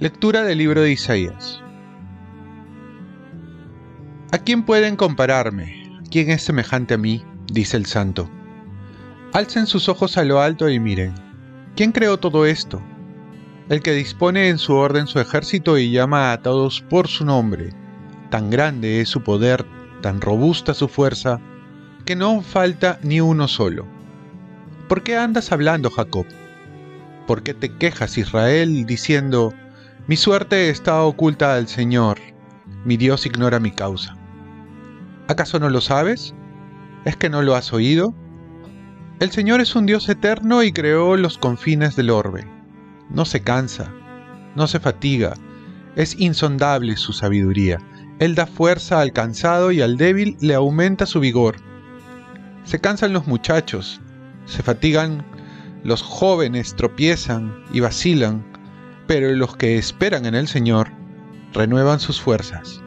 Lectura del libro de Isaías. ¿A quién pueden compararme? ¿Quién es semejante a mí? dice el santo. Alcen sus ojos a lo alto y miren. ¿Quién creó todo esto? El que dispone en su orden su ejército y llama a todos por su nombre. Tan grande es su poder, tan robusta su fuerza, que no falta ni uno solo. ¿Por qué andas hablando, Jacob? ¿Por qué te quejas, Israel, diciendo, mi suerte está oculta al Señor, mi Dios ignora mi causa. ¿Acaso no lo sabes? ¿Es que no lo has oído? El Señor es un Dios eterno y creó los confines del orbe. No se cansa, no se fatiga, es insondable su sabiduría. Él da fuerza al cansado y al débil le aumenta su vigor. Se cansan los muchachos, se fatigan los jóvenes, tropiezan y vacilan, pero los que esperan en el Señor renuevan sus fuerzas,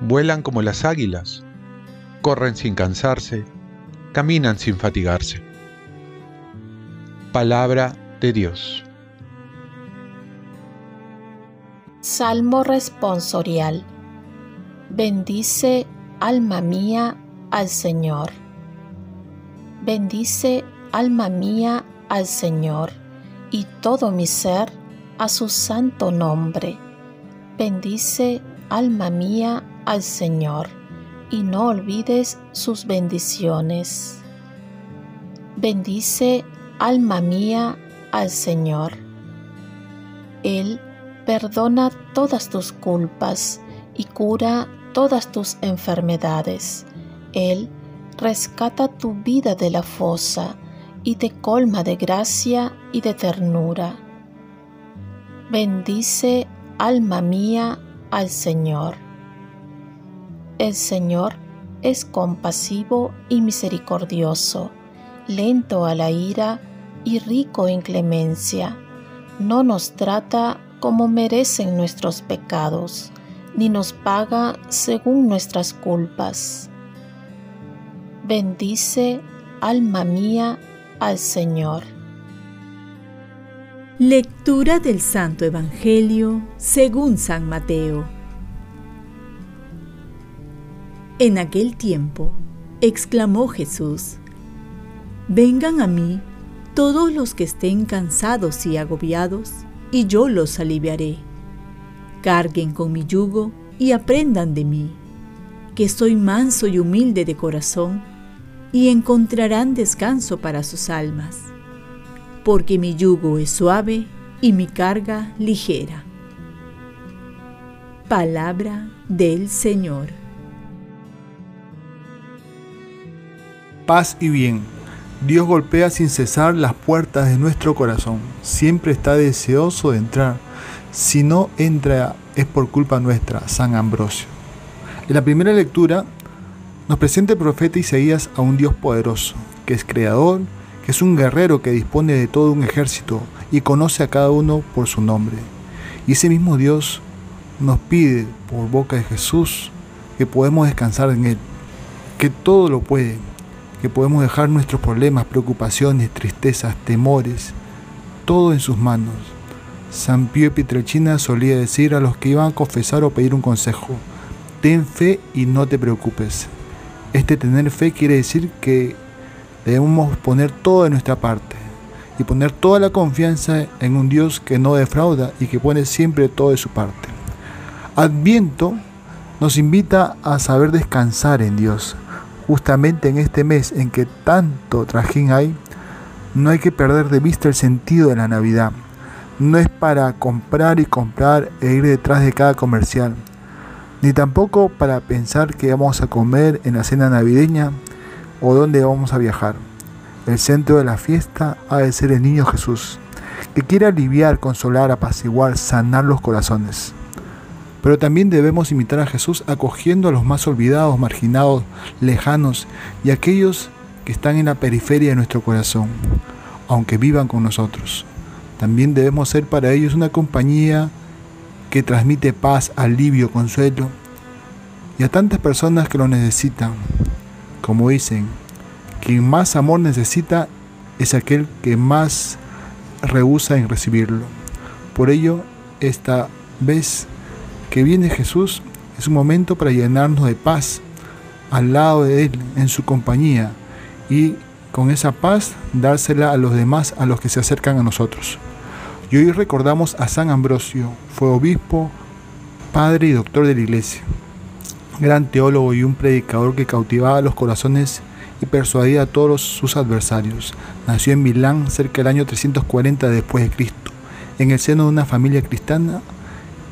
vuelan como las águilas, corren sin cansarse, caminan sin fatigarse. Palabra de Dios. Salmo responsorial. Bendice, alma mía, al Señor. Bendice, alma mía, al Señor, y todo mi ser a su santo nombre. Bendice, alma mía, al Señor, y no olvides sus bendiciones. Bendice, alma mía, al Señor. Él perdona todas tus culpas y cura todas tus enfermedades. Él rescata tu vida de la fosa y te colma de gracia y de ternura. Bendice, alma mía, al Señor. El Señor es compasivo y misericordioso, lento a la ira y rico en clemencia. No nos trata como merecen nuestros pecados, ni nos paga según nuestras culpas. Bendice, alma mía, al Señor. Lectura del Santo Evangelio según San Mateo. En aquel tiempo, exclamó Jesús, Vengan a mí todos los que estén cansados y agobiados, y yo los aliviaré. Carguen con mi yugo y aprendan de mí, que soy manso y humilde de corazón, y encontrarán descanso para sus almas porque mi yugo es suave y mi carga ligera. Palabra del Señor. Paz y bien. Dios golpea sin cesar las puertas de nuestro corazón. Siempre está deseoso de entrar. Si no entra es por culpa nuestra, San Ambrosio. En la primera lectura nos presenta el profeta Isaías a un Dios poderoso, que es creador, que es un guerrero que dispone de todo un ejército y conoce a cada uno por su nombre. Y ese mismo Dios nos pide por boca de Jesús que podemos descansar en Él, que todo lo puede, que podemos dejar nuestros problemas, preocupaciones, tristezas, temores, todo en sus manos. San Pío Pietrelcina solía decir a los que iban a confesar o pedir un consejo, ten fe y no te preocupes. Este tener fe quiere decir que Debemos poner todo de nuestra parte y poner toda la confianza en un Dios que no defrauda y que pone siempre todo de su parte. Adviento nos invita a saber descansar en Dios. Justamente en este mes en que tanto trajín hay, no hay que perder de vista el sentido de la Navidad. No es para comprar y comprar e ir detrás de cada comercial, ni tampoco para pensar que vamos a comer en la cena navideña o dónde vamos a viajar. El centro de la fiesta ha de ser el niño Jesús, que quiere aliviar, consolar, apaciguar, sanar los corazones. Pero también debemos imitar a Jesús acogiendo a los más olvidados, marginados, lejanos y aquellos que están en la periferia de nuestro corazón, aunque vivan con nosotros. También debemos ser para ellos una compañía que transmite paz, alivio, consuelo y a tantas personas que lo necesitan. Como dicen, quien más amor necesita es aquel que más rehúsa en recibirlo. Por ello, esta vez que viene Jesús es un momento para llenarnos de paz al lado de Él, en su compañía, y con esa paz dársela a los demás, a los que se acercan a nosotros. Y hoy recordamos a San Ambrosio, fue obispo, padre y doctor de la iglesia, gran teólogo y un predicador que cautivaba los corazones y persuadía a todos sus adversarios. Nació en Milán cerca del año 340 después de Cristo, en el seno de una familia cristiana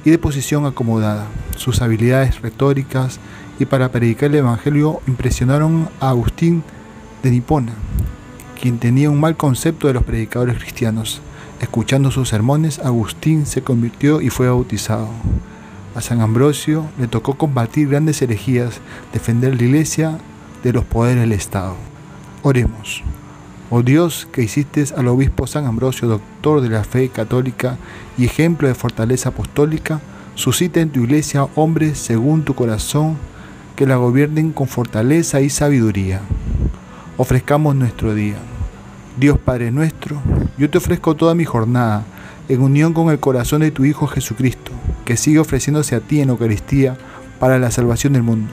y de posición acomodada. Sus habilidades retóricas y para predicar el Evangelio impresionaron a Agustín de Nipona, quien tenía un mal concepto de los predicadores cristianos. Escuchando sus sermones, Agustín se convirtió y fue bautizado. A San Ambrosio le tocó combatir grandes herejías, defender la iglesia de los poderes del Estado. Oremos. Oh Dios, que hiciste al obispo San Ambrosio, doctor de la fe católica y ejemplo de fortaleza apostólica, suscita en tu iglesia hombres según tu corazón que la gobiernen con fortaleza y sabiduría. Ofrezcamos nuestro día. Dios Padre nuestro, yo te ofrezco toda mi jornada en unión con el corazón de tu Hijo Jesucristo, que sigue ofreciéndose a ti en Eucaristía para la salvación del mundo.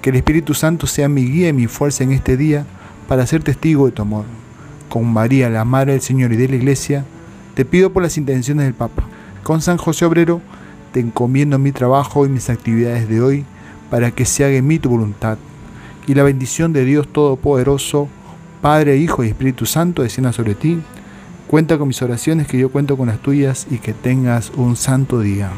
Que el Espíritu Santo sea mi guía y mi fuerza en este día para ser testigo de tu amor. Con María, la Madre del Señor y de la Iglesia, te pido por las intenciones del Papa. Con San José Obrero, te encomiendo mi trabajo y mis actividades de hoy para que se haga en mí tu voluntad. Y la bendición de Dios Todopoderoso, Padre, Hijo y Espíritu Santo, descienda sobre ti. Cuenta con mis oraciones, que yo cuento con las tuyas y que tengas un santo día.